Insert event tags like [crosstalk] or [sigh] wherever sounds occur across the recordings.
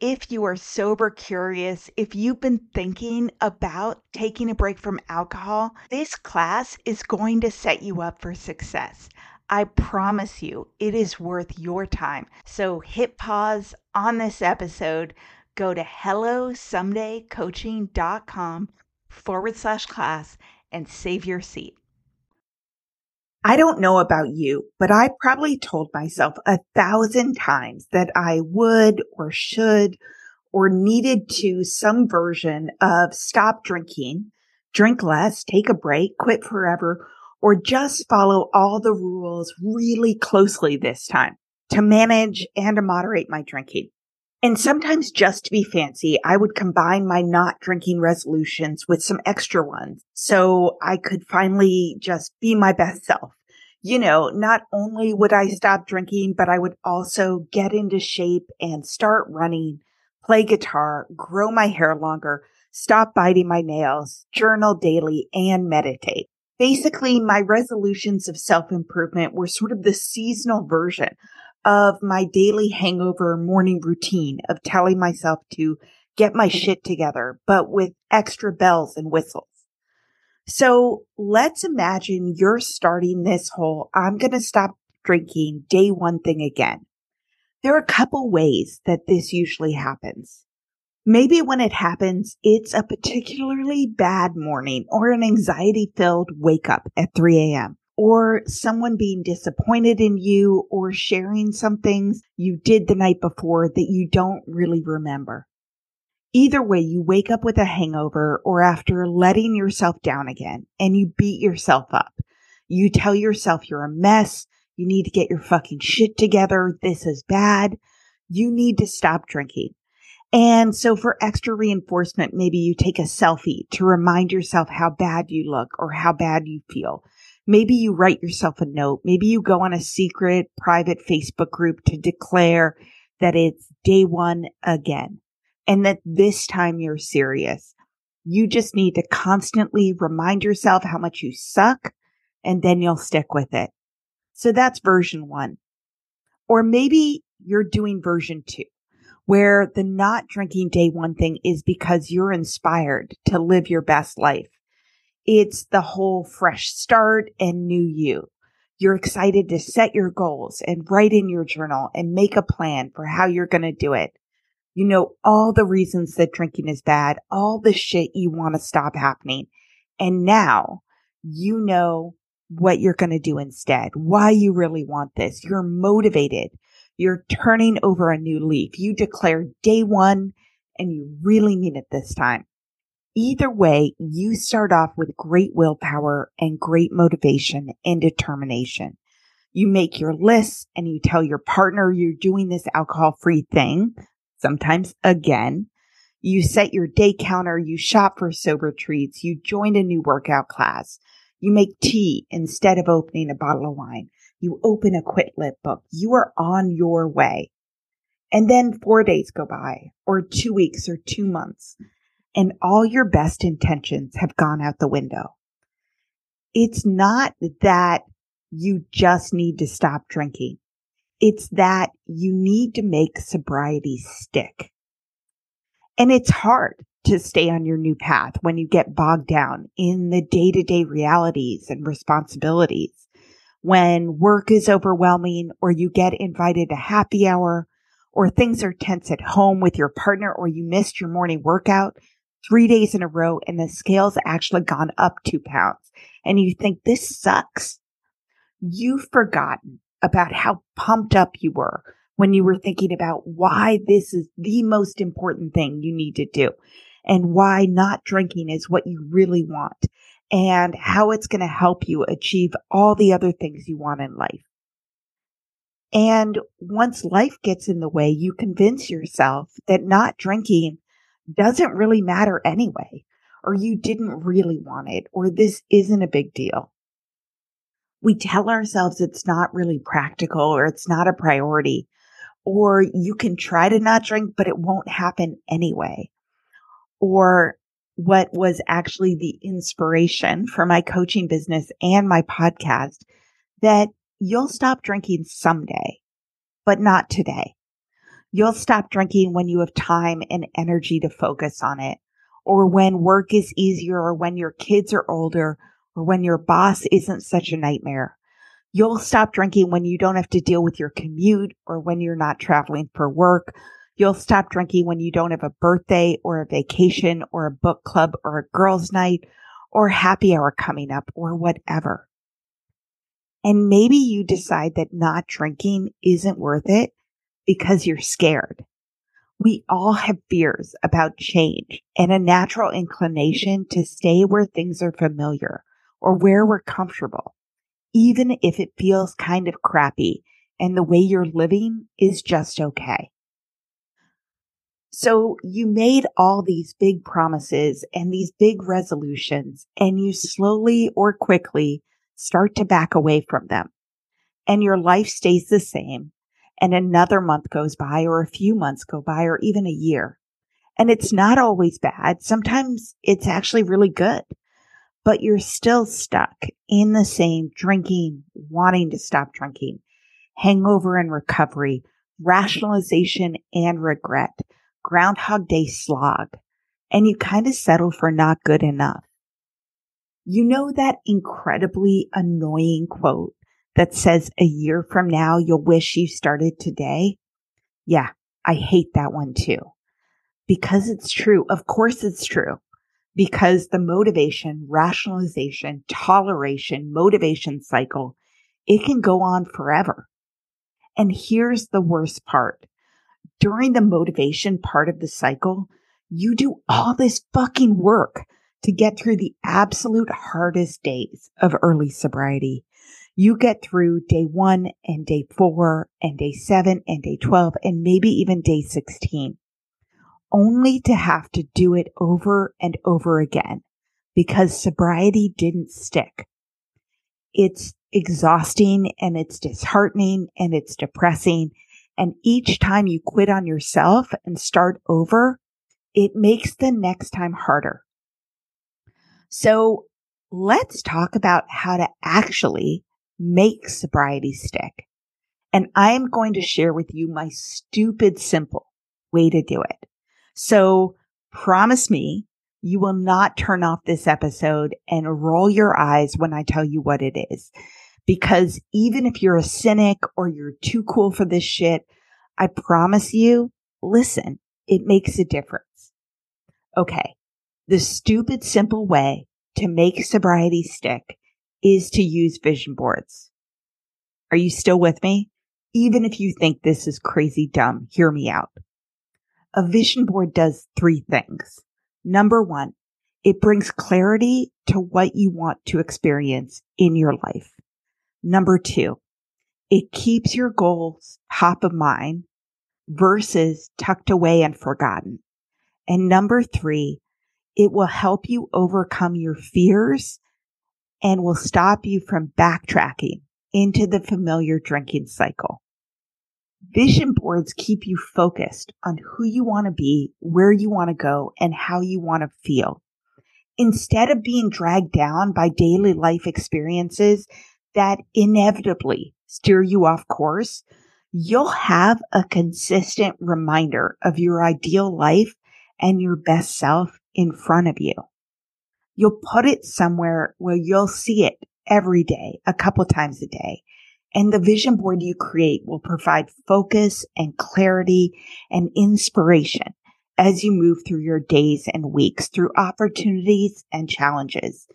if you are sober curious, if you've been thinking about taking a break from alcohol, this class is going to set you up for success. I promise you, it is worth your time. So, hit pause on this episode, go to hellosomedaycoaching.com forward slash class and save your seat. I don't know about you, but I probably told myself a thousand times that I would or should or needed to some version of stop drinking, drink less, take a break, quit forever, or just follow all the rules really closely this time to manage and to moderate my drinking. And sometimes just to be fancy, I would combine my not drinking resolutions with some extra ones so I could finally just be my best self. You know, not only would I mm-hmm. stop drinking, but I would also get into shape and start running, play guitar, grow my hair longer, stop biting my nails, journal daily, and meditate. Basically, my resolutions of self improvement were sort of the seasonal version of my daily hangover morning routine of telling myself to get my mm-hmm. shit together, but with extra bells and whistles. So let's imagine you're starting this whole I'm going to stop drinking day one thing again. There are a couple ways that this usually happens. Maybe when it happens, it's a particularly bad morning or an anxiety filled wake up at 3 a.m or someone being disappointed in you or sharing some things you did the night before that you don't really remember. Either way, you wake up with a hangover or after letting yourself down again and you beat yourself up. You tell yourself you're a mess. You need to get your fucking shit together. This is bad. You need to stop drinking. And so for extra reinforcement, maybe you take a selfie to remind yourself how bad you look or how bad you feel. Maybe you write yourself a note. Maybe you go on a secret private Facebook group to declare that it's day one again and that this time you're serious. You just need to constantly remind yourself how much you suck and then you'll stick with it. So that's version one. Or maybe you're doing version two where the not drinking day one thing is because you're inspired to live your best life It's the whole fresh start and new you. You're excited to set your goals and write in your journal and make a plan for how you're going to do it. You know all the reasons that drinking is bad, all the shit you want to stop happening. And now you know what you're going to do instead, why you really want this. You're motivated. You're turning over a new leaf. You declare day one and you really mean it this time. Either way, you start off with great willpower and great motivation and determination. You make your lists and you tell your partner you're doing this alcohol free thing, sometimes again. You set your day counter, you shop for sober treats, you join a new workout class, you make tea instead of opening a bottle of wine, you open a quit lit book. You are on your way. And then four days go by, or two weeks, or two months and all your best intentions have gone out the window. It's not that you just need to stop drinking. It's that you need to make sobriety stick. And it's hard to stay on your new path when you get bogged down in the day to day realities and responsibilities. When work is overwhelming or you get invited to happy hour or things are tense at home with your partner or you missed your morning workout three days in a row and the scale's actually gone up two pounds and you think this sucks, you've forgotten about how pumped up you were when you were thinking about why this is the most important thing you need to do and why not drinking is what you really want and how it's going to help you achieve all the other things you want in life. And once life gets in the way, you convince yourself that not drinking doesn't really matter anyway, or you didn't really want it, or this isn't a big deal. We tell ourselves it's not really practical or it's not a priority, or you can try to not drink, but it won't happen anyway. Or what was actually the inspiration for my coaching business and my podcast that you'll stop drinking someday, but not today. You'll stop drinking when you have time and energy to focus on it, or when work is easier, or when your kids are older, or when your boss isn't such a nightmare. You'll stop drinking when you don't have to deal with your commute or when you're not traveling for work. You'll stop drinking when you don't have a birthday or a vacation or a book club or a girls' night or happy hour coming up or whatever. And maybe you decide that not drinking isn't worth it because you're scared. We all have fears about change and a natural inclination to stay where things are familiar or where we're comfortable, even if it feels kind of crappy and the way you're living is just okay. So you made all these big promises and these big resolutions and you slowly or quickly start to back away from them and your life stays the same and another month goes by or a few months go by or even a year. And it's not always bad. Sometimes it's actually really good, but you're still stuck in the same drinking, wanting to stop drinking, hangover and recovery, rationalization and regret, groundhog day slog, and you kind of settle for not good enough. You know that incredibly annoying quote that says a year from now, you'll wish you started today. Yeah, I hate that one too. Because it's true. Of course it's true. Because the motivation, rationalization, toleration, motivation cycle, it can go on forever. And here's the worst part. During the motivation part of the cycle, you do all this fucking work to get through the absolute hardest days of early sobriety you get through day one and day four and day seven and day 12 and maybe even day 16 only to have to do it over and over again because sobriety didn't stick. It's exhausting and it's disheartening and it's depressing. And each time you quit on yourself and start over, it makes the next time harder. So let's talk about how to actually make sobriety stick. And I'm going to share with you my stupid simple way to do it. So promise me you will not turn off this episode and roll your eyes when I tell you what it is. Because even if you're a cynic or you're too cool for this shit, I promise you, listen, it makes a difference. Okay. The stupid simple way to make sobriety stick is to use vision boards. Are you still with me? Even if you think this is crazy dumb, hear me out. A vision board does three things. Number one, it brings clarity to what you want to experience in your life. Number two, it keeps your goals top of mind versus tucked away and forgotten. And number three, it will help you overcome your fears and will stop you from backtracking into the familiar drinking cycle. Vision boards keep you focused on who you want to be, where you want to go, and how you want to feel. Instead of being dragged down by daily life experiences that inevitably steer you off course, you'll have a consistent reminder of your ideal life and your best self in front of you. You'll put it somewhere where you'll see it every day, a couple times a day. And the vision board you create will provide focus and clarity and inspiration as you move through your days and weeks through opportunities and challenges.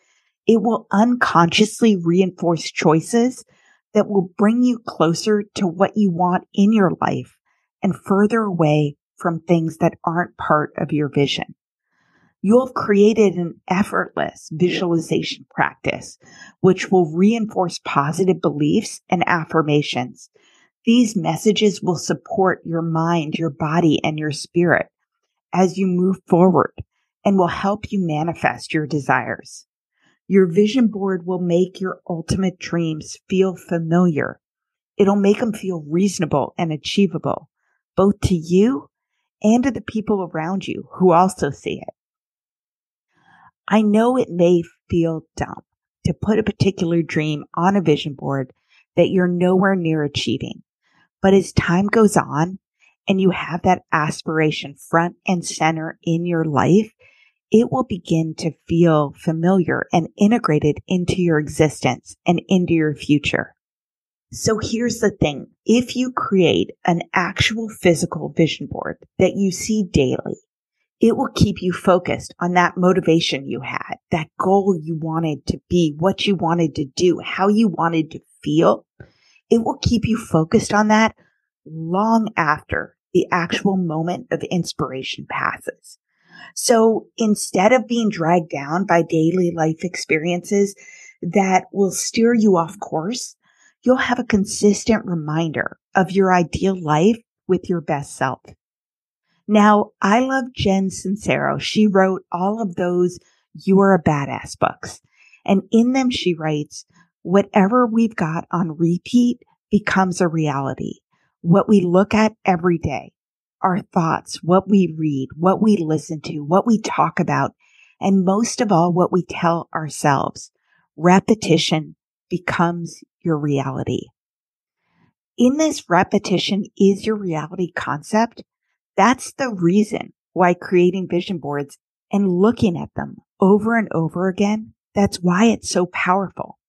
It will unconsciously reinforce choices that will bring you closer to what you want in your life and further away from things that aren't part of your vision. You'll have created an effortless visualization practice, which will reinforce positive beliefs and affirmations. These messages will support your mind, your body, and your spirit as you move forward and will help you manifest your desires. Your vision board will make your ultimate dreams feel familiar. It'll make them feel reasonable and achievable, both to you and to the people around you who also see it. I know it may feel dumb to put a particular dream on a vision board that you're nowhere near achieving. But as time goes on and you have that aspiration front and center in your life, it will begin to feel familiar and integrated into your existence and into your future. So here's the thing. If you create an actual physical vision board that you see daily, it will keep you focused on that motivation you had, that goal you wanted to be, what you wanted to do, how you wanted to feel. It will keep you focused on that long after the actual moment of inspiration passes. So instead of being dragged down by daily life experiences that will steer you off course, you'll have a consistent reminder of your ideal life with your best self. Now, I love Jen Sincero. She wrote all of those You Are a Badass books. And in them, she writes, whatever we've got on repeat becomes a reality. What we look at every day, our thoughts, what we read, what we listen to, what we talk about, and most of all, what we tell ourselves. Repetition becomes your reality. In this repetition is your reality concept, that's the reason why creating vision boards and looking at them over and over again, that's why it's so powerful.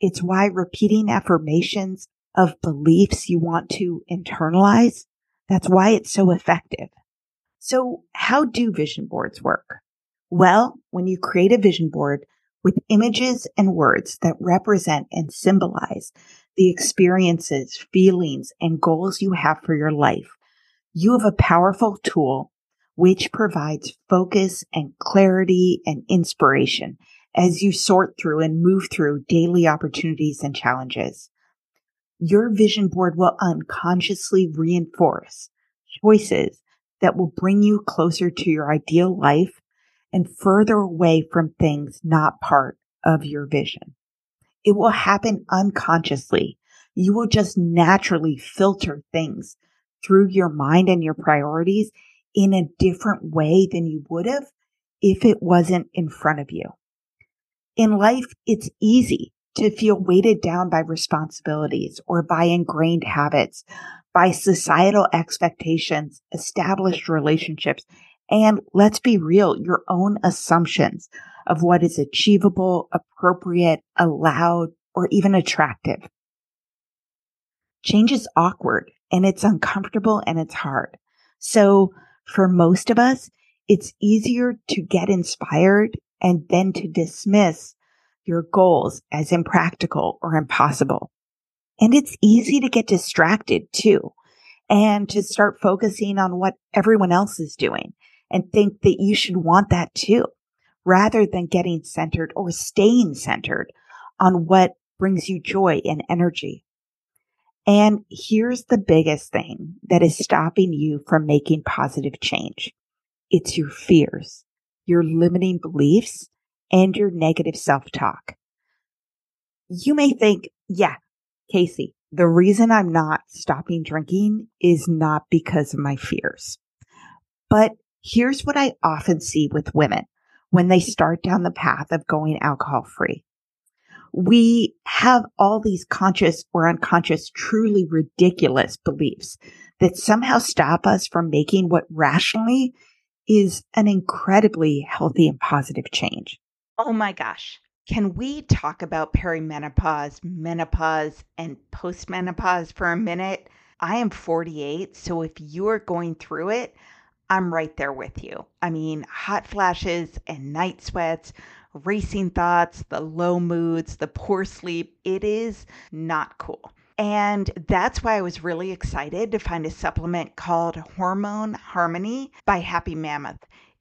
It's why repeating affirmations of beliefs you want to internalize, that's why it's so effective. So how do vision boards work? Well, when you create a vision board with images and words that represent and symbolize the experiences, feelings, and goals you have for your life, you have a powerful tool which provides focus and clarity and inspiration as you sort through and move through daily opportunities and challenges. Your vision board will unconsciously reinforce choices that will bring you closer to your ideal life and further away from things not part of your vision. It will happen unconsciously. You will just naturally filter things through your mind and your priorities in a different way than you would have if it wasn't in front of you. In life, it's easy to feel weighted down by responsibilities or by ingrained habits, by societal expectations, established relationships, And let's be real, your own assumptions of what is achievable, appropriate, allowed, or even attractive. Change is awkward and it's uncomfortable and it's hard. So for most of us, it's easier to get inspired and then to dismiss your goals as impractical or impossible. And it's easy to get distracted too and to start focusing on what everyone else is doing and think that you should want that too, rather than getting centered or staying centered on what brings you joy and energy. And here's the biggest thing that is stopping you from making positive change. It's your fears, your limiting beliefs, and your negative self-talk. You may think, yeah, Casey, the reason I'm not stopping drinking is not because of my fears. But here's what I often see with women when they start down the path of going alcohol free. We have all these conscious or unconscious, truly ridiculous beliefs that somehow stop us from making what rationally is an incredibly healthy and positive change. Oh my gosh. Can we talk about perimenopause, menopause, and postmenopause for a minute? I am 48, so if you're going through it, I'm right there with you. I mean, hot flashes and night sweats, racing thoughts, the low moods, the poor sleep, it is not cool. And that's why I was really excited to find a supplement called Hormone Harmony by Happy Mammoth.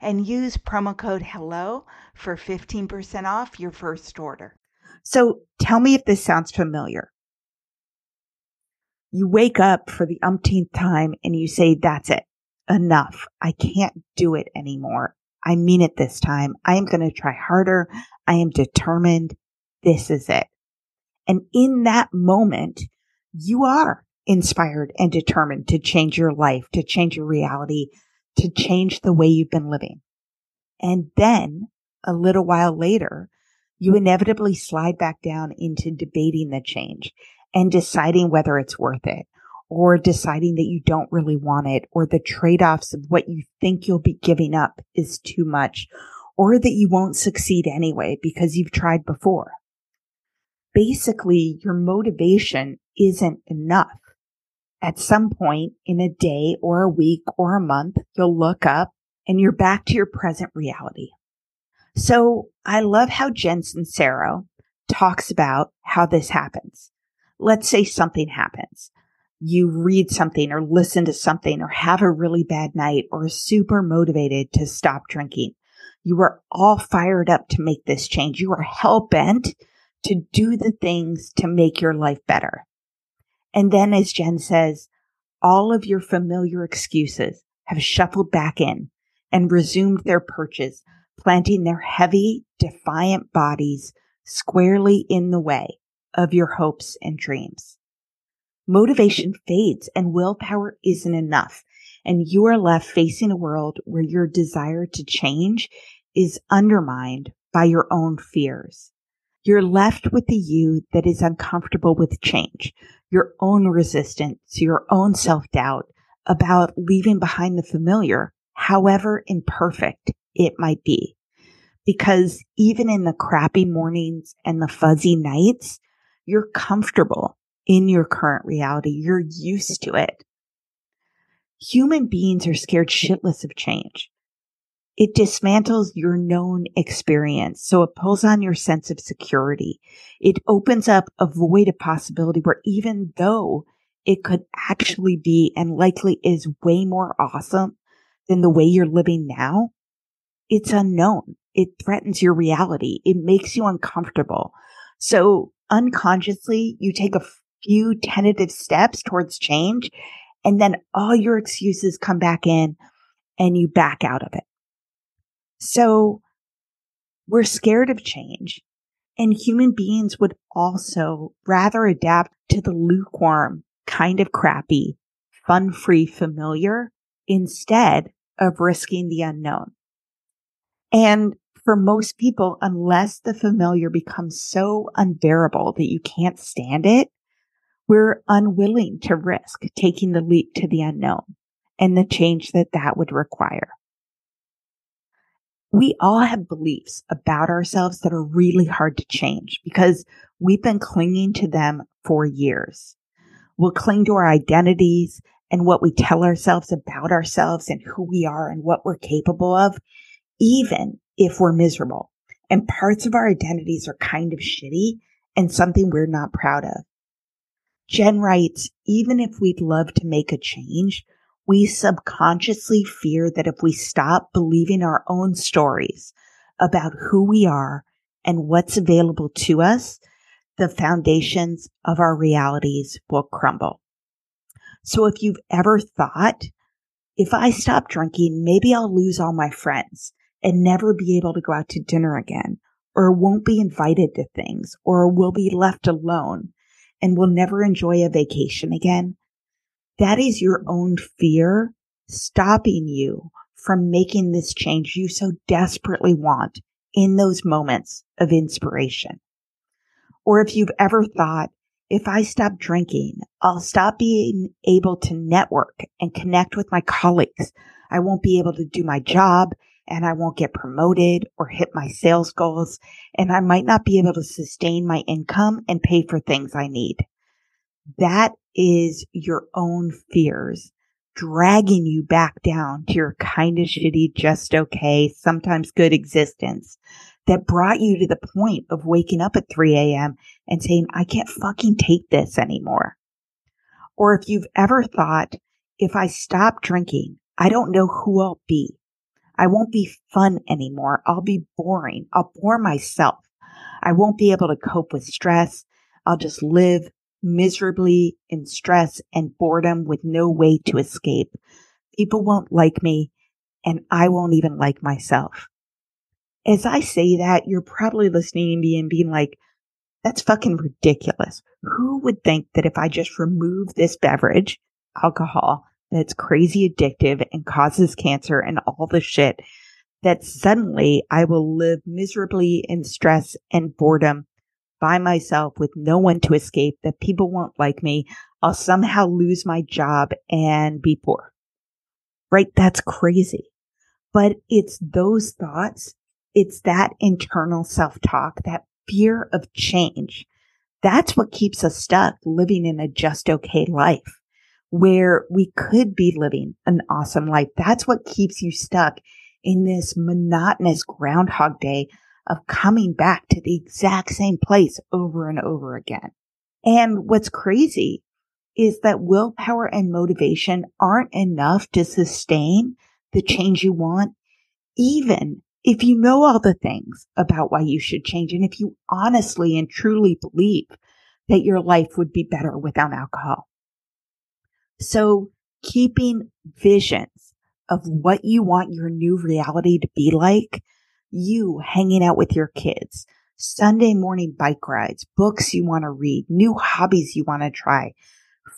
and use promo code HELLO for 15% off your first order. So tell me if this sounds familiar. You wake up for the umpteenth time and you say, that's it. Enough. I can't do it anymore. I mean it this time. I am going to try harder. I am determined. This is it. And in that moment, you are inspired and determined to change your life, to change your reality, to change the way you've been living. And then a little while later, you inevitably slide back down into debating the change and deciding whether it's worth it or deciding that you don't really want it or the trade offs of what you think you'll be giving up is too much or that you won't succeed anyway because you've tried before. Basically, your motivation isn't enough. At some point in a day or a week or a month, you'll look up and you're back to your present reality. So I love how Jen Sincero talks about how this happens. Let's say something happens. You read something or listen to something or have a really bad night or are super motivated to stop drinking. You are all fired up to make this change. You are hell bent to do the things to make your life better. And then, as Jen says, all of your familiar excuses have shuffled back in and resumed their perches, planting their heavy, defiant bodies squarely in the way of your hopes and dreams. Motivation fades and willpower isn't enough, and you are left facing a world where your desire to change is undermined by your own fears. You're left with the you that is uncomfortable with change, your own resistance, your own self doubt about leaving behind the familiar, however imperfect it might be. Because even in the crappy mornings and the fuzzy nights, you're comfortable in your current reality. You're used to it. Human beings are scared shitless of change. It dismantles your known experience. So it pulls on your sense of security. It opens up a void of possibility where even though it could actually be and likely is way more awesome than the way you're living now, it's unknown. It threatens your reality. It makes you uncomfortable. So unconsciously, you take a few tentative steps towards change and then all your excuses come back in and you back out of it. So we're scared of change and human beings would also rather adapt to the lukewarm, kind of crappy, fun free familiar instead of risking the unknown. And for most people, unless the familiar becomes so unbearable that you can't stand it, we're unwilling to risk taking the leap to the unknown and the change that that would require. We all have beliefs about ourselves that are really hard to change because we've been clinging to them for years. We'll cling to our identities and what we tell ourselves about ourselves and who we are and what we're capable of, even if we're miserable. And parts of our identities are kind of shitty and something we're not proud of. Jen writes, even if we'd love to make a change, we subconsciously fear that if we stop believing our own stories about who we are and what's available to us, the foundations of our realities will crumble. So if you've ever thought, if I stop drinking, maybe I'll lose all my friends and never be able to go out to dinner again, or won't be invited to things, or will be left alone and will never enjoy a vacation again. That is your own fear stopping you from making this change you so desperately want in those moments of inspiration. Or if you've ever thought, if I stop drinking, I'll stop being able to network and connect with my colleagues. I won't be able to do my job and I won't get promoted or hit my sales goals. And I might not be able to sustain my income and pay for things I need. That is your own fears dragging you back down to your kind of shitty, just okay, sometimes good existence that brought you to the point of waking up at 3 a.m. and saying, I can't fucking take this anymore. Or if you've ever thought, if I stop drinking, I don't know who I'll be. I won't be fun anymore. I'll be boring. I'll bore myself. I won't be able to cope with stress. I'll just live miserably in stress and boredom with no way to escape. People won't like me and I won't even like myself as I say that, you're probably listening to me and being like, that's fucking ridiculous. Who would think that if I just remove this beverage, alcohol, that's crazy addictive and causes cancer and all the shit, that suddenly I will live miserably in stress and boredom by myself with no one to escape, that people won't like me. I'll somehow lose my job and be poor. Right? That's crazy. But it's those thoughts it's that internal self talk, that fear of change. That's what keeps us stuck living in a just okay life where we could be living an awesome life. That's what keeps you stuck in this monotonous groundhog day of coming back to the exact same place over and over again. And what's crazy is that willpower and motivation aren't enough to sustain the change you want, even if you know all the things about why you should change, and if you honestly and truly believe that your life would be better without alcohol. So keeping visions of what you want your new reality to be like, you hanging out with your kids, Sunday morning bike rides, books you want to read, new hobbies you want to try,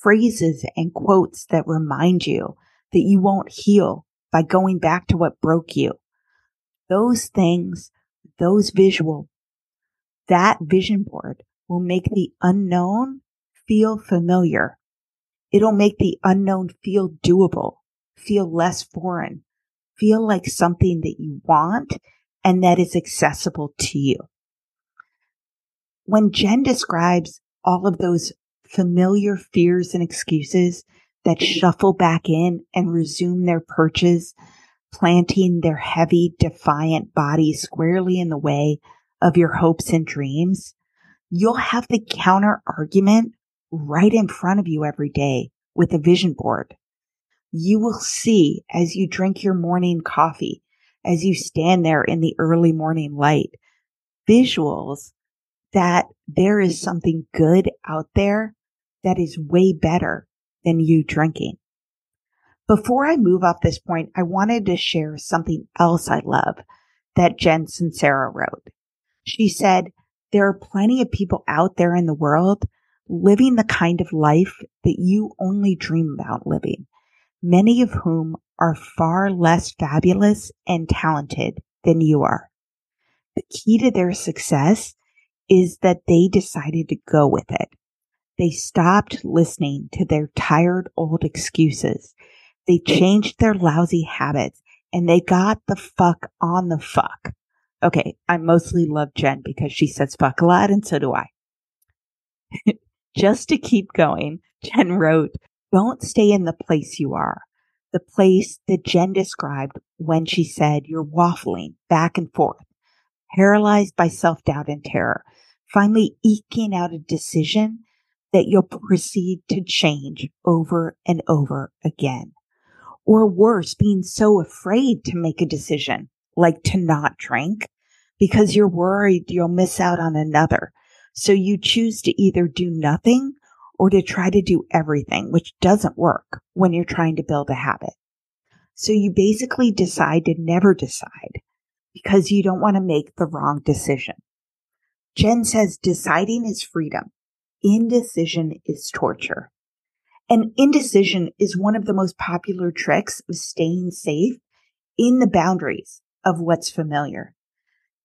phrases and quotes that remind you that you won't heal by going back to what broke you those things, those visual, that vision board will make the unknown feel familiar. It'll make the unknown feel doable, feel less foreign, feel like something that you want and that is accessible to you. When Jen describes all of those familiar fears and excuses that shuffle back in and resume their perches planting their heavy, defiant bodies squarely in the way of your hopes and dreams, you'll have the counter argument right in front of you every day with a vision board. You will see as you drink your morning coffee, as you stand there in the early morning light, visuals that there is something good out there that is way better than you drinking. Before I move off this point, I wanted to share something else I love that Jen Sincero wrote. She said, there are plenty of people out there in the world living the kind of life that you only dream about living, many of whom are far less fabulous and talented than you are. The key to their success is that they decided to go with it. They stopped listening to their tired old excuses. They changed their lousy habits and they got the fuck on the fuck. Okay, I mostly love Jen because she says fuck a lot and so do I. [laughs] Just to keep going, Jen wrote, don't stay in the place you are. The place that Jen described when she said you're waffling back and forth, paralyzed by self doubt and terror, finally eking out a decision that you'll proceed to change over and over again. Or worse, being so afraid to make a decision, like to not drink, because you're worried you'll miss out on another. So you choose to either do nothing or to try to do everything, which doesn't work when you're trying to build a habit. So you basically decide to never decide because you don't want to make the wrong decision. Jen says deciding is freedom. Indecision is torture. And indecision is one of the most popular tricks of staying safe in the boundaries of what's familiar.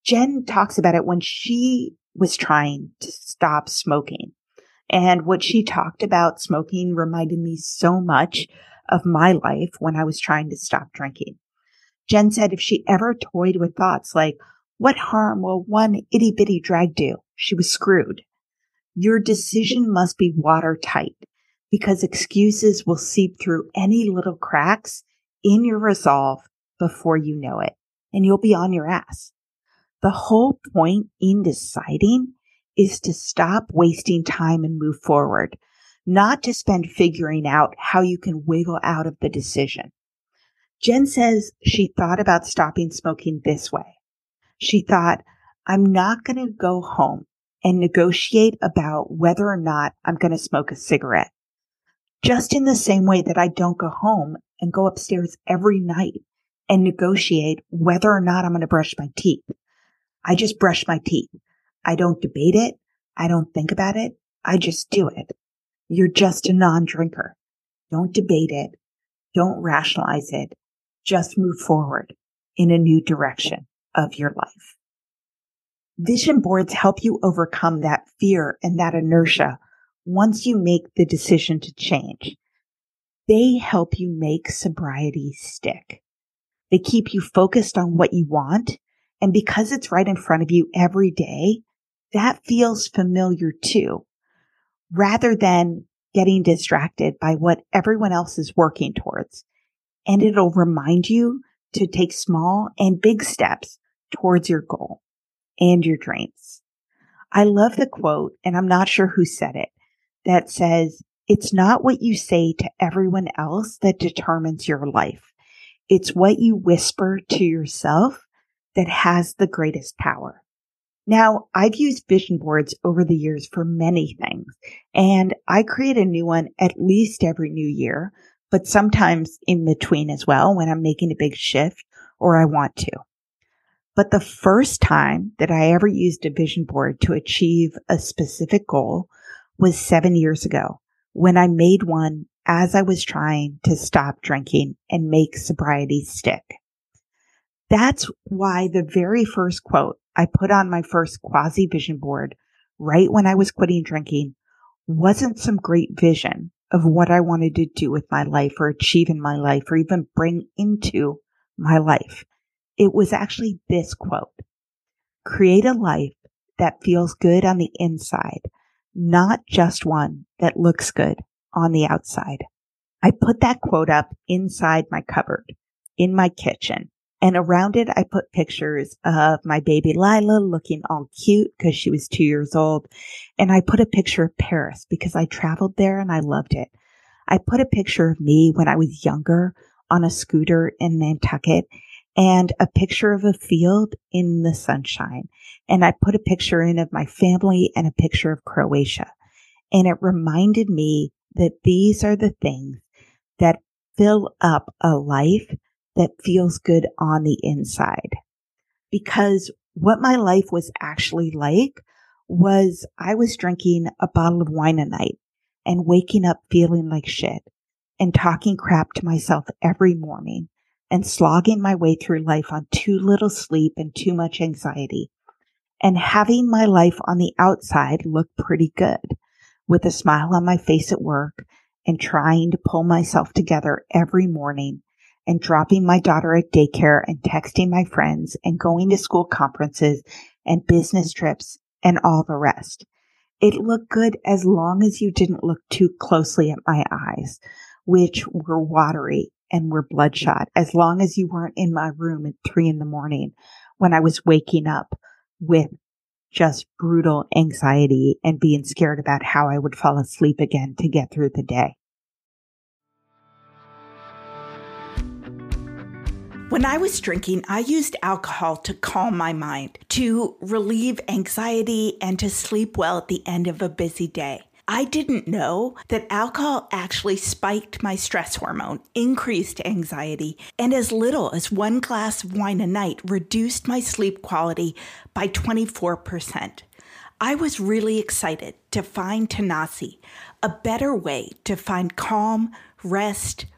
Jen talks about it when she was trying to stop smoking. And what she talked about smoking reminded me so much of my life when I was trying to stop drinking. Jen said if she ever toyed with thoughts like, what harm will one itty bitty drag do? She was screwed. Your decision must be watertight because excuses will seep through any little cracks in your resolve before you know it, and you'll be on your ass. The whole point in deciding is to stop wasting time and move forward, not to spend figuring out how you can wiggle out of the decision. Jen says she thought about stopping smoking this way. She thought, I'm not going to go home and negotiate about whether or not I'm going to smoke a cigarette. Just in the same way that I don't go home and go upstairs every night and negotiate whether or not I'm going to brush my teeth. I just brush my teeth. I don't debate it. I don't think about it. I just do it. You're just a non-drinker. Don't debate it. Don't rationalize it. Just move forward in a new direction of your life. Vision boards help you overcome that fear and that inertia once you make the decision to change. They help you make sobriety stick. They keep you focused on what you want. And because it's right in front of you every day, that feels familiar too, rather than getting distracted by what everyone else is working towards. And it'll remind you to take small and big steps towards your goal and your dreams. I love the quote, and I'm not sure who said it, that says, it's not what you say to everyone else that determines your life. It's what you whisper to yourself that has the greatest power. Now, I've used vision boards over the years for many things, and I create a new one at least every new year, but sometimes in between as well when I'm making a big shift or I want to. But the first time that I ever used a vision board to achieve a specific goal was seven years ago when I made one as I was trying to stop drinking and make sobriety stick. That's why the very first quote I put on my first quasi vision board right when I was quitting drinking wasn't some great vision of what I wanted to do with my life or achieve in my life or even bring into my life. It was actually this quote Create a life that feels good on the inside, not just one that looks good on the outside. I put that quote up inside my cupboard in my kitchen. And around it, I put pictures of my baby Lila looking all cute because she was two years old. And I put a picture of Paris because I traveled there and I loved it. I put a picture of me when I was younger on a scooter in Nantucket and a picture of a field in the sunshine. And I put a picture in of my family and a picture of Croatia. And it reminded me that these are the things that fill up a life that feels good on the inside. Because what my life was actually like was I was drinking a bottle of wine a night and waking up feeling like shit and talking crap to myself every morning and slogging my way through life on too little sleep and too much anxiety and having my life on the outside look pretty good with a smile on my face at work and trying to pull myself together every morning and dropping my daughter at daycare and texting my friends and going to school conferences and business trips and all the rest. It looked good as long as you didn't look too closely at my eyes, which were watery and were bloodshot, as long as you weren't in my room at three in the morning when I was waking up with just brutal anxiety and being scared about how I would fall asleep again to get through the day. When I was drinking, I used alcohol to calm my mind, to relieve anxiety, and to sleep well at the end of a busy day. I didn't know that alcohol actually spiked my stress hormone, increased anxiety, and as little as one glass of wine a night reduced my sleep quality by 24%. I was really excited to find Tanasi, a better way to find calm, rest,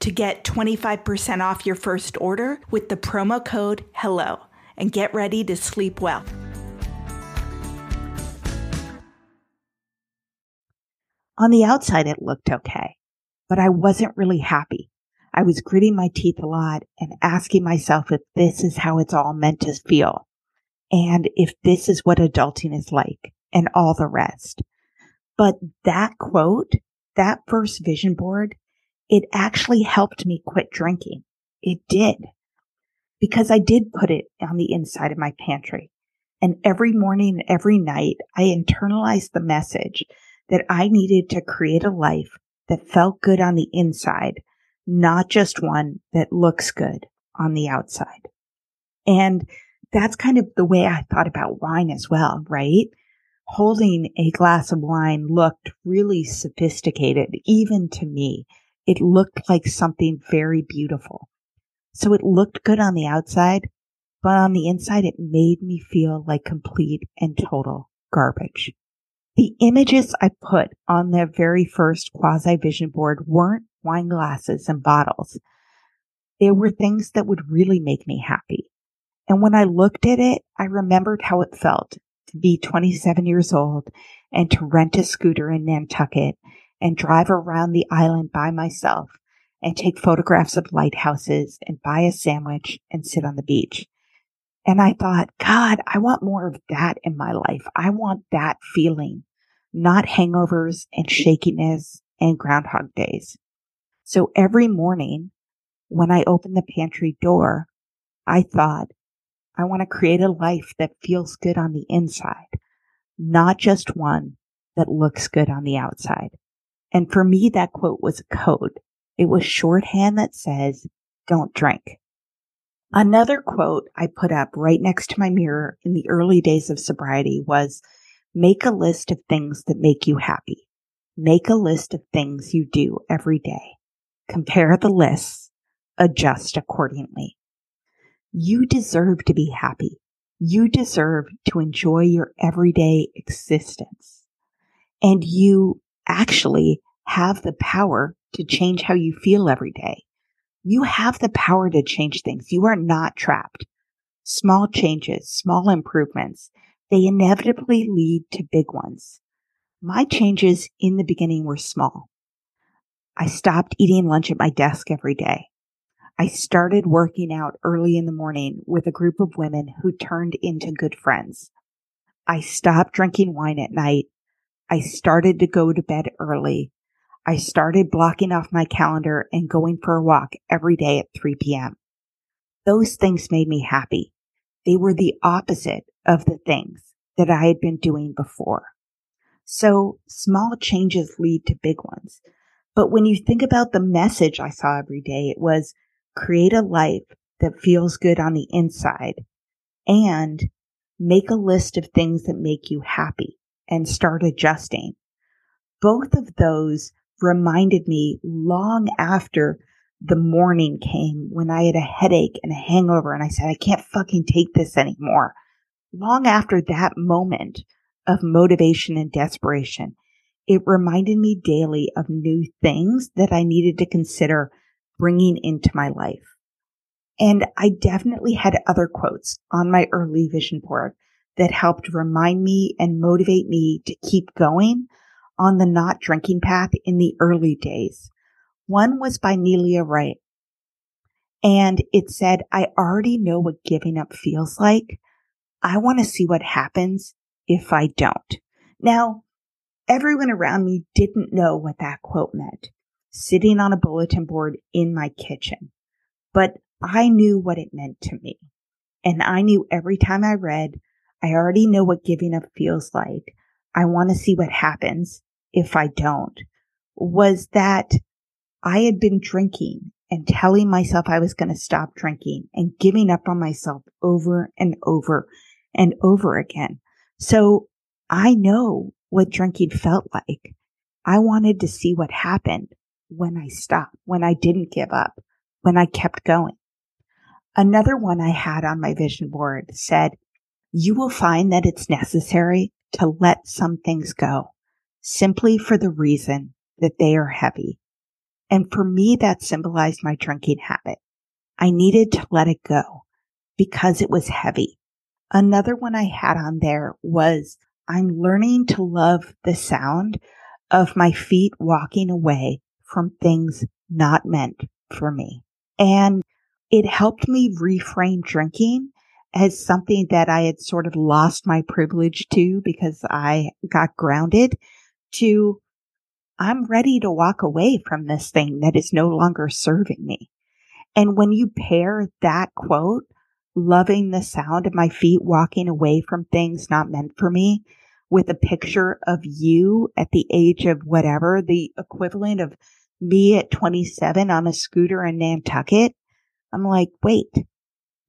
to get 25% off your first order with the promo code HELLO and get ready to sleep well. On the outside, it looked okay, but I wasn't really happy. I was gritting my teeth a lot and asking myself if this is how it's all meant to feel and if this is what adulting is like and all the rest. But that quote, that first vision board it actually helped me quit drinking. It did. Because I did put it on the inside of my pantry. And every morning and every night, I internalized the message that I needed to create a life that felt good on the inside, not just one that looks good on the outside. And that's kind of the way I thought about wine as well, right? Holding a glass of wine looked really sophisticated, even to me it looked like something very beautiful. So it looked good on the outside, but on the inside, it made me feel like complete and total garbage. The images I put on the very first quasi vision board weren't wine glasses and bottles. They were things that would really make me happy. And when I looked at it, I remembered how it felt to be 27 years old and to rent a scooter in Nantucket and drive around the island by myself and take photographs of lighthouses and buy a sandwich and sit on the beach. And I thought, God, I want more of that in my life. I want that feeling, not hangovers and shakiness and groundhog days. So every morning when I opened the pantry door, I thought, I want to create a life that feels good on the inside, not just one that looks good on the outside. And for me, that quote was a code. It was shorthand that says, don't drink. Another quote I put up right next to my mirror in the early days of sobriety was, make a list of things that make you happy. Make a list of things you do every day. compare the lists, adjust accordingly. You deserve to be happy. You deserve to enjoy your everyday existence. And you actually have the power to change how you feel every day. You have the power to change things. You are not trapped. Small changes, small improvements, they inevitably lead to big ones. My changes in the beginning were small. I stopped eating lunch at my desk every day. I started working out early in the morning with a group of women who turned into good friends. I stopped drinking wine at night. I started to go to bed early. I started blocking off my calendar and going for a walk every day at 3 p.m. Those things made me happy. They were the opposite of the things that I had been doing before. So small changes lead to big ones. But when you think about the message I saw every day, it was create a life that feels good on the inside and make a list of things that make you happy and start adjusting. Both of those reminded me long after the morning came when I had a headache and a hangover and I said, I can't fucking take this anymore. Long after that moment of motivation and desperation, it reminded me daily of new things that I needed to consider bringing into my life. And I definitely had other quotes on my early vision board that helped remind me and motivate me to keep going on the not drinking path in the early days. One was by Neila Rey. And it said, I already know what giving up feels like. I want to see what happens if I don't. Now, everyone around me didn't know what that quote meant sitting on a bulletin board in my kitchen. But I knew what it meant to me. And I knew every time I read, I already know what giving up feels like. I want to see what happens if I don't. Was that I had been drinking and telling myself I was going to stop drinking and giving up on myself over and over and over again. So I know what drinking felt like. I wanted to see what happened when I stopped, when I didn't give up, when I kept going. Another one I had on my vision board said, you will find that it's necessary to let some things go simply for the reason that they are heavy. And for me, that symbolized my drinking habit. I needed to let it go because it was heavy. Another one I had on there was I'm learning to love the sound of my feet walking away from things not meant for me. And it helped me reframe drinking as something that I had sort of lost my privilege to because I got grounded to I'm ready to walk away from this thing that is no longer serving me. And when you pair that quote, loving the sound of my feet walking away from things not meant for me, with a picture of you at the age of whatever, the equivalent of me at 27 on a scooter in Nantucket, I'm like, wait,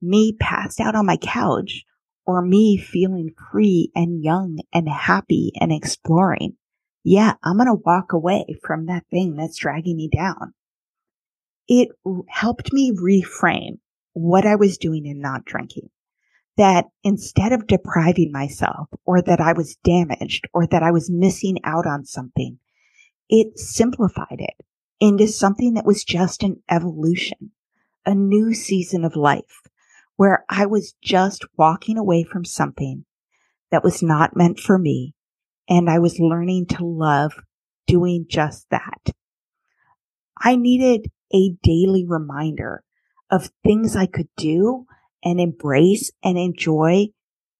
me passed out on my couch or me feeling free and young and happy and exploring. Yeah, I'm going to walk away from that thing that's dragging me down. It helped me reframe what I was doing in not drinking. That instead of depriving myself or that I was damaged or that I was missing out on something, it simplified it into something that was just an evolution, a new season of life where I was just walking away from something that was not meant for me. And I was learning to love doing just that. I needed a daily reminder of things I could do and embrace and enjoy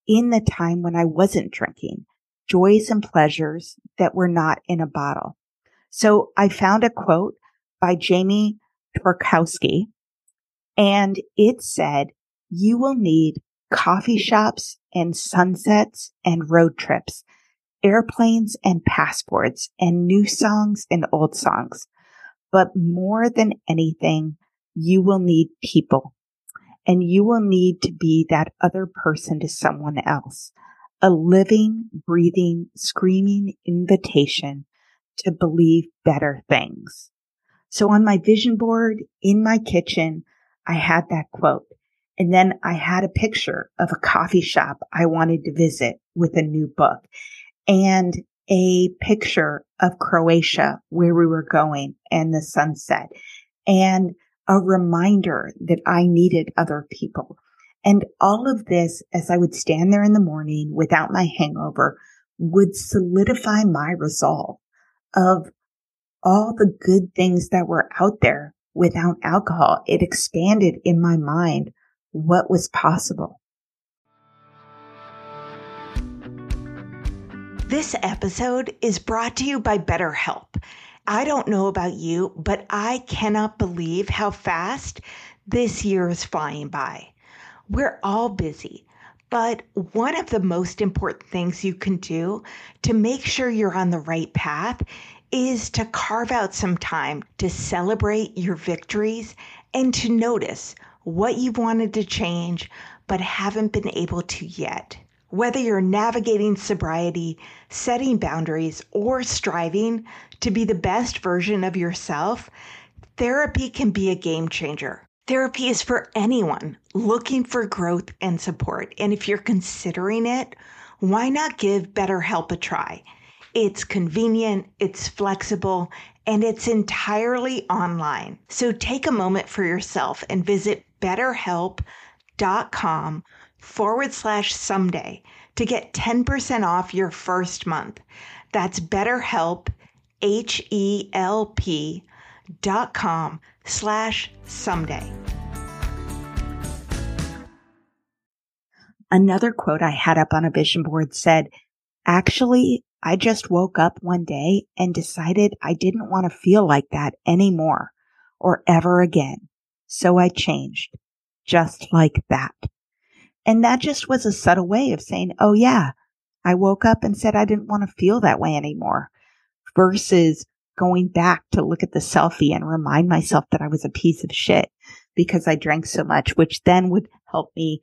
in the time when I wasn't drinking, joys and pleasures that were not in a bottle. So I found a quote by Jamie Tworkowski and it said, you will need coffee shops and sunsets and road trips, airplanes and passports and new songs and old songs. But more than anything, you will need people and you will need to be that other person to someone else, a living, breathing, screaming invitation to believe better things. So on my vision board in my kitchen, I had that quote. And then I had a picture of a coffee shop I wanted to visit with a new book and a picture of Croatia where we were going and the sunset and a reminder that I needed other people. And all of this, as I would stand there in the morning without my hangover, would solidify my resolve of all the good things that were out there without alcohol. It expanded in my mind what was possible. This episode is brought to you by BetterHelp. I don't know about you, but I cannot believe how fast this year is flying by. We're all busy, but one of the most important things you can do to make sure you're on the right path is to carve out some time to celebrate your victories and to notice what you've wanted to change but haven't been able to yet. Whether you're navigating sobriety, setting boundaries, or striving to be the best version of yourself, therapy can be a game changer. Therapy is for anyone looking for growth and support. And if you're considering it, why not give BetterHelp a try? It's convenient, it's flexible, and it's entirely online. So take a moment for yourself and visit betterhelp.com forward slash someday to get 10% off your first month. That's BetterHelp, H E L P dot com slash someday. Another quote I had up on a vision board said, actually, I just woke up one day and decided I didn't want to feel like that anymore or ever again. So I changed just like that. And that just was a subtle way of saying, Oh yeah, I woke up and said I didn't want to feel that way anymore versus going back to look at the selfie and remind myself that I was a piece of shit because I drank so much, which then would help me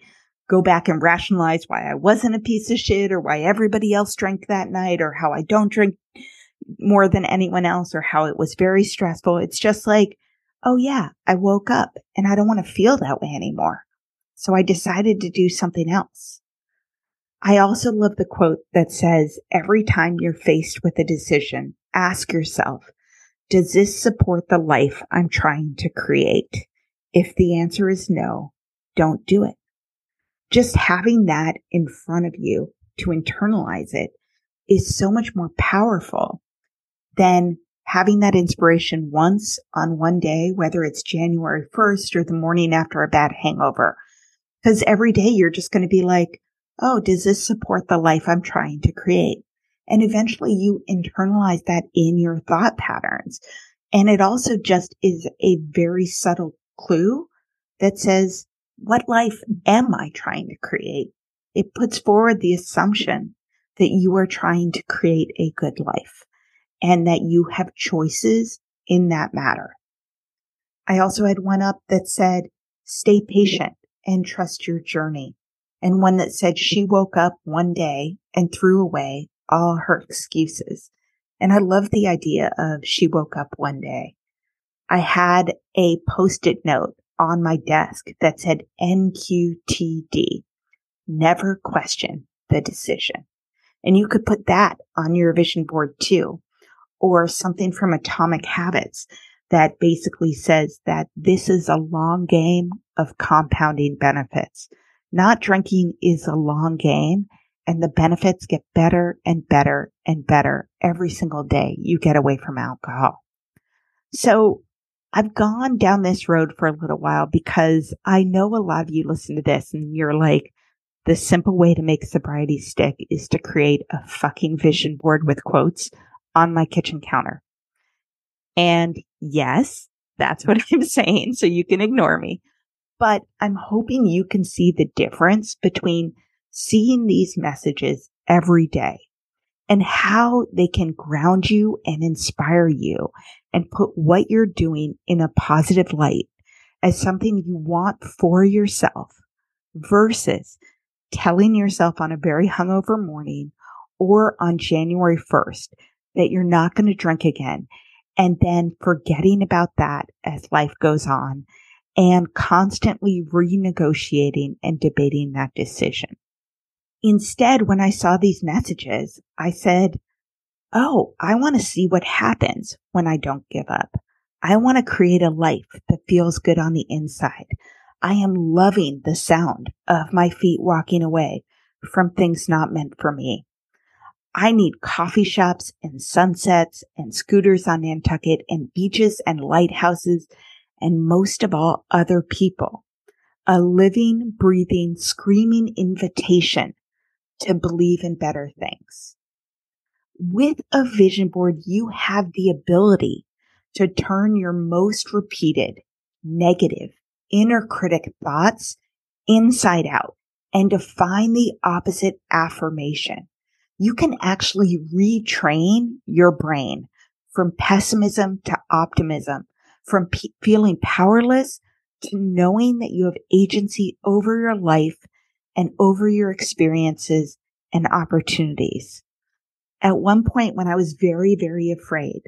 go back and rationalize why I wasn't a piece of shit or why everybody else drank that night or how I don't drink more than anyone else or how it was very stressful. It's just like, oh yeah, I woke up and I don't want to feel that way anymore. So I decided to do something else. I also love the quote that says, every time you're faced with a decision, ask yourself, does this support the life I'm trying to create? If the answer is no, don't do it. Just having that in front of you to internalize it is so much more powerful than having that inspiration once on one day, whether it's January 1st or the morning after a bad hangover. Because every day you're just going to be like, oh, does this support the life I'm trying to create? And eventually you internalize that in your thought patterns. And it also just is a very subtle clue that says, what life am I trying to create? It puts forward the assumption that you are trying to create a good life and that you have choices in that matter. I also had one up that said, stay patient and trust your journey. And one that said she woke up one day and threw away all her excuses. And I love the idea of she woke up one day. I had a post-it note on my desk that said NQTD. Never question the decision. And you could put that on your vision board too, or something from Atomic Habits that basically says that this is a long game of compounding benefits. Not drinking is a long game and the benefits get better and better and better every single day you get away from alcohol. So I've gone down this road for a little while because I know a lot of you listen to this and you're like, the simple way to make sobriety stick is to create a fucking vision board with quotes on my kitchen counter. And yes, that's [laughs] what I'm saying. So you can ignore me, but I'm hoping you can see the difference between seeing these messages every day and how they can ground you and inspire you and put what you're doing in a positive light as something you want for yourself versus telling yourself on a very hungover morning or on January 1st that you're not going to drink again and then forgetting about that as life goes on and constantly renegotiating and debating that decision. Instead, when I saw these messages, I said, Oh, I want to see what happens when I don't give up. I want to create a life that feels good on the inside. I am loving the sound of my feet walking away from things not meant for me. I need coffee shops and sunsets and scooters on Nantucket and beaches and lighthouses and most of all, other people. A living, breathing, screaming invitation to believe in better things. With a vision board, you have the ability to turn your most repeated negative inner critic thoughts inside out and to find the opposite affirmation. You can actually retrain your brain from pessimism to optimism, from p- feeling powerless to knowing that you have agency over your life and over your experiences and opportunities. At one point when I was very, very afraid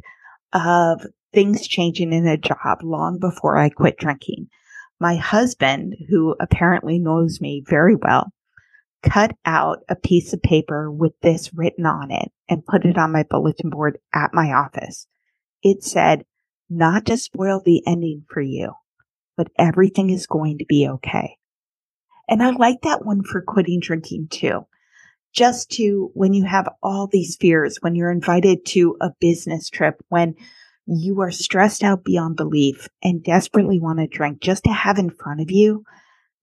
of things changing in a job long before I quit drinking, my husband, who apparently knows me very well, cut out a piece of paper with this written on it and put it on my bulletin board at my office. It said, not to spoil the ending for you, but everything is going to be okay. And I like that one for quitting drinking too. Just to when you have all these fears, when you're invited to a business trip, when you are stressed out beyond belief and desperately want to drink just to have in front of you,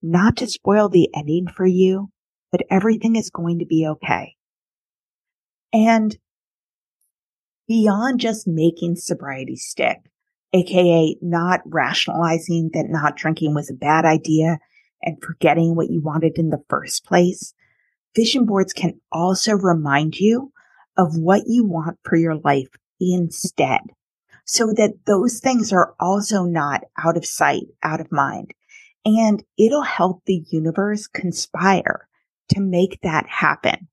not to spoil the ending for you, but everything is going to be okay. And beyond just making sobriety stick, aka not rationalizing that not drinking was a bad idea and forgetting what you wanted in the first place, vision boards can also remind you of what you want for your life instead so that those things are also not out of sight, out of mind. And it'll help the universe conspire to make that happen.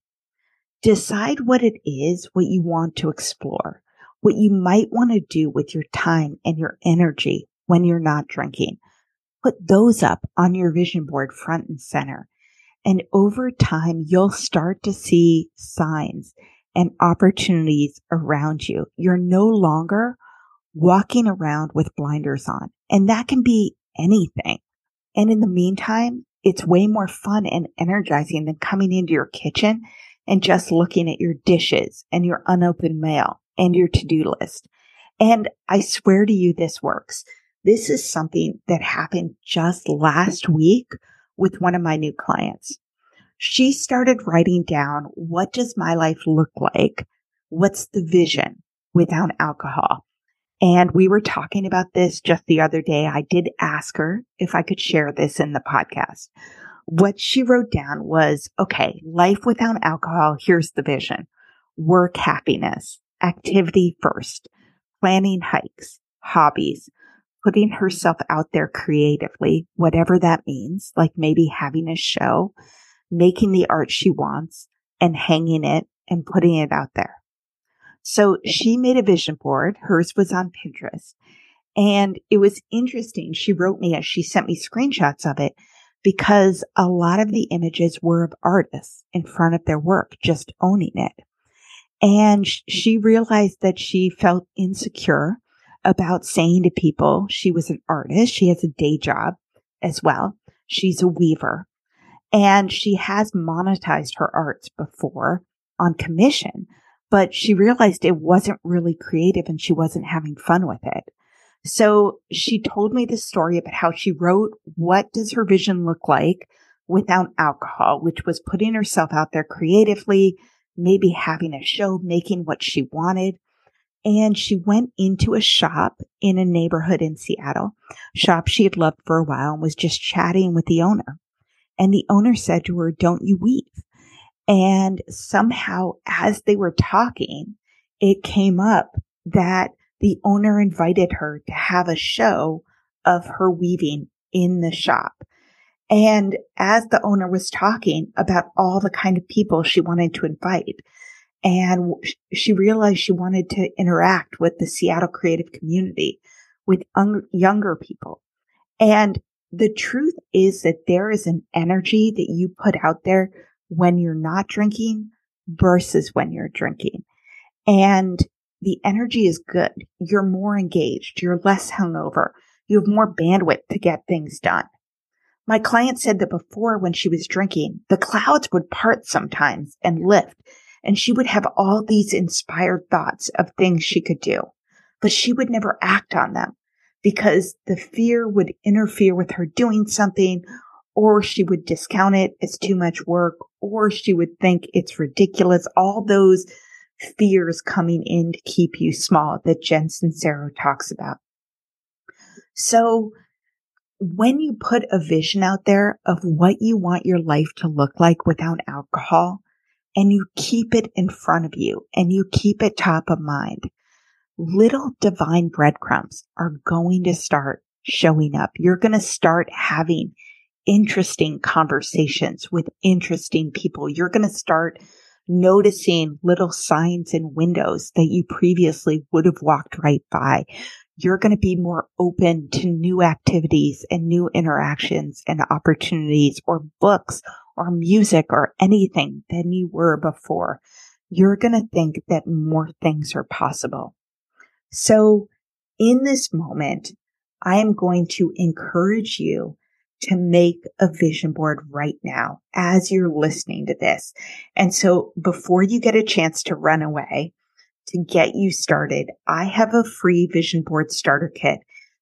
Decide what it is, what you want to explore, what you might want to do with your time and your energy when you're not drinking. Put those up on your vision board front and center. And over time, you'll start to see signs and opportunities around you. You're no longer walking around with blinders on. And that can be anything. And in the meantime, it's way more fun and energizing than coming into your kitchen and just looking at your dishes and your unopened mail and your to-do list. And I swear to you, this works. This is something that happened just last week with one of my new clients. She started writing down, what does my life look like? What's the vision without alcohol? And we were talking about this just the other day. I did ask her if I could share this in the podcast. What she wrote down was, okay, life without alcohol. Here's the vision. Work happiness, activity first, planning hikes, hobbies, putting herself out there creatively, whatever that means, like maybe having a show, making the art she wants and hanging it and putting it out there. So she made a vision board. Hers was on Pinterest. And it was interesting. She wrote me as she sent me screenshots of it because a lot of the images were of artists in front of their work, just owning it. And she realized that she felt insecure about saying to people she was an artist. She has a day job as well. She's a weaver and she has monetized her arts before on commission but she realized it wasn't really creative and she wasn't having fun with it. So she told me this story about how she wrote, what does her vision look like without alcohol, which was putting herself out there creatively, maybe having a show, making what she wanted. And she went into a shop in a neighborhood in Seattle, shop she had loved for a while and was just chatting with the owner. And the owner said to her, don't you weave? And somehow as they were talking, it came up that the owner invited her to have a show of her weaving in the shop. And as the owner was talking about all the kind of people she wanted to invite, And she realized she wanted to interact with the Seattle creative community, with un- younger people. And the truth is that there is an energy that you put out there when you're not drinking versus when you're drinking. And the energy is good. You're more engaged. You're less hungover. You have more bandwidth to get things done. My client said that before when she was drinking, the clouds would part sometimes and lift, and she would have all these inspired thoughts of things she could do, but she would never act on them because the fear would interfere with her doing something, or she would discount it as too much work, or she would think it's ridiculous. All those fears coming in to keep you small that Jen Sincero talks about. So when you put a vision out there of what you want your life to look like without alcohol and you keep it in front of you and you keep it top of mind, little divine breadcrumbs are going to start showing up. You're going to start having interesting conversations with interesting people. You're going to start noticing little signs and windows that you previously would have walked right by. You're going to be more open to new activities and new interactions and opportunities or books or music or anything than you were before. You're going to think that more things are possible. So in this moment, I am going to encourage you to make a vision board right now as you're listening to this. And so before you get a chance to run away, to get you started, I have a free vision board starter kit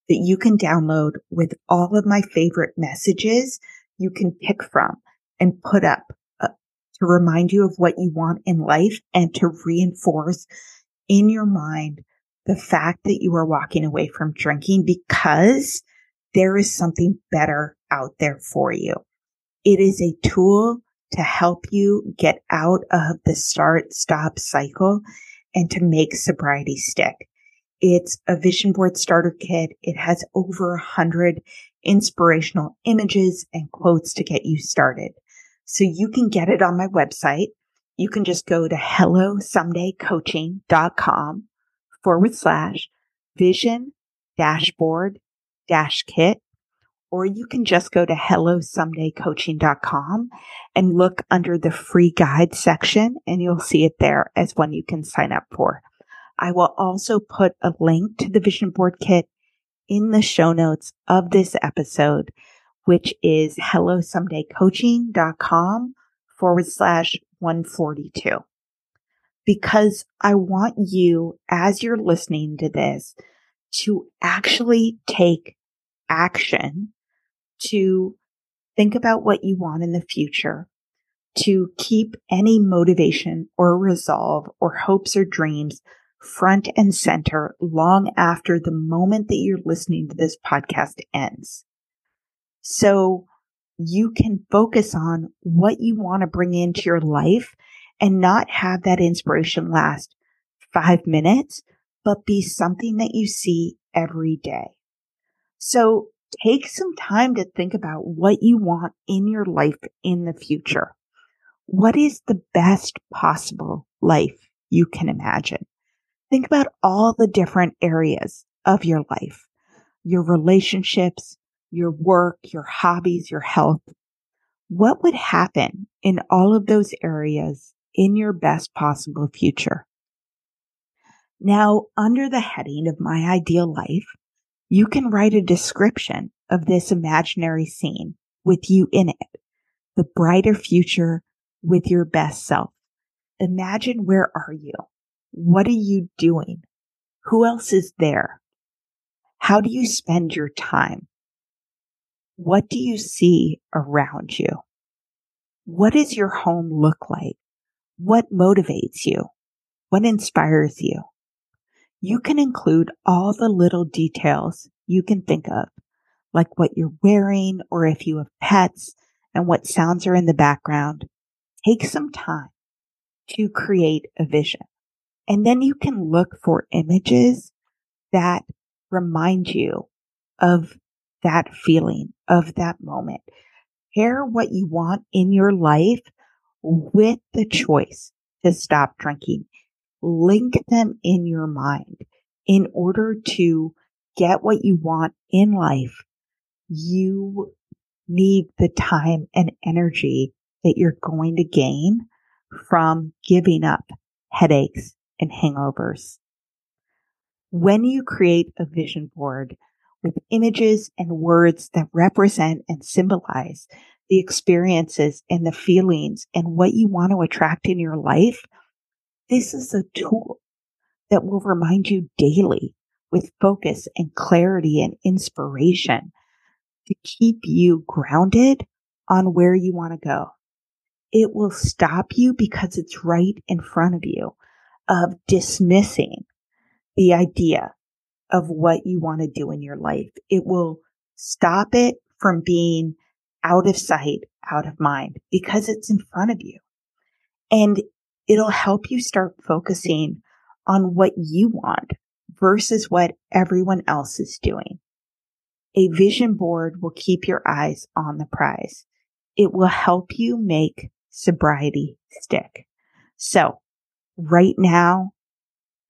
that you can download with all of my favorite messages you can pick from and put up uh, to remind you of what you want in life and to reinforce in your mind the fact that you are walking away from drinking because there is something better out there for you. It is a tool to help you get out of the start stop cycle and to make sobriety stick. It's a vision board starter kit. It has over a hundred inspirational images and quotes to get you started. So you can get it on my website. You can just go to hellosomedaycoaching.com forward slash vision dashboard dash kit or you can just go to hellosomedaycoaching.com and look under the free guide section and you'll see it there as one you can sign up for. I will also put a link to the vision board kit in the show notes of this episode, which is hellosomedaycoaching.com forward slash 142. Because I want you, as you're listening to this, to actually take action to think about what you want in the future, to keep any motivation or resolve or hopes or dreams front and center long after the moment that you're listening to this podcast ends. So you can focus on what you want to bring into your life and not have that inspiration last five minutes, but be something that you see every day. So take some time to think about what you want in your life in the future. What is the best possible life you can imagine? Think about all the different areas of your life, your relationships, your work, your hobbies, your health. What would happen in all of those areas in your best possible future? Now, under the heading of my ideal life, you can write a description of this imaginary scene with you in it, the brighter future with your best self. Imagine where are you? What are you doing? Who else is there? How do you spend your time? What do you see around you? What does your home look like? What motivates you? What inspires you? you can include all the little details you can think of, like what you're wearing or if you have pets and what sounds are in the background. Take some time to create a vision. And then you can look for images that remind you of that feeling, of that moment. Pair what you want in your life with the choice to stop drinking. Link them in your mind in order to get what you want in life. You need the time and energy that you're going to gain from giving up headaches and hangovers. When you create a vision board with images and words that represent and symbolize the experiences and the feelings and what you want to attract in your life, this is a tool that will remind you daily with focus and clarity and inspiration to keep you grounded on where you want to go. It will stop you because it's right in front of you of dismissing the idea of what you want to do in your life. It will stop it from being out of sight, out of mind because it's in front of you. And it'll help you start focusing on what you want versus what everyone else is doing. A vision board will keep your eyes on the prize. It will help you make sobriety stick. So right now,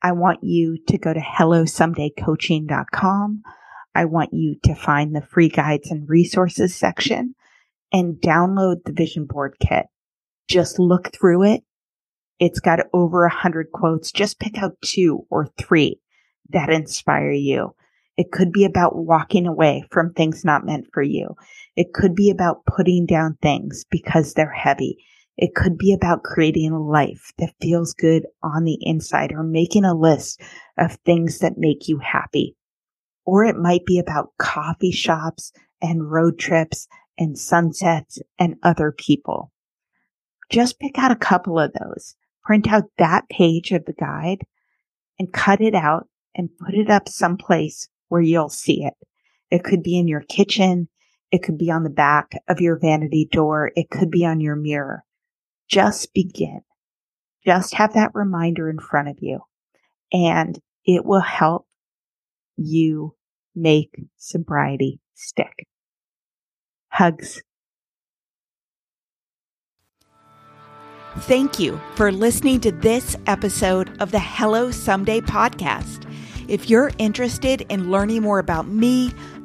I want you to go to hellosomedaycoaching.com. I want you to find the free guides and resources section and download the vision board kit. Just look through it. It's got over a hundred quotes. Just pick out two or three that inspire you. It could be about walking away from things not meant for you. It could be about putting down things because they're heavy. It could be about creating a life that feels good on the inside or making a list of things that make you happy. Or it might be about coffee shops and road trips and sunsets and other people. Just pick out a couple of those, print out that page of the guide and cut it out and put it up someplace where you'll see it. It could be in your kitchen. It could be on the back of your vanity door. It could be on your mirror. Just begin. Just have that reminder in front of you and it will help you make sobriety stick. Hugs. Thank you for listening to this episode of the Hello Someday podcast. If you're interested in learning more about me,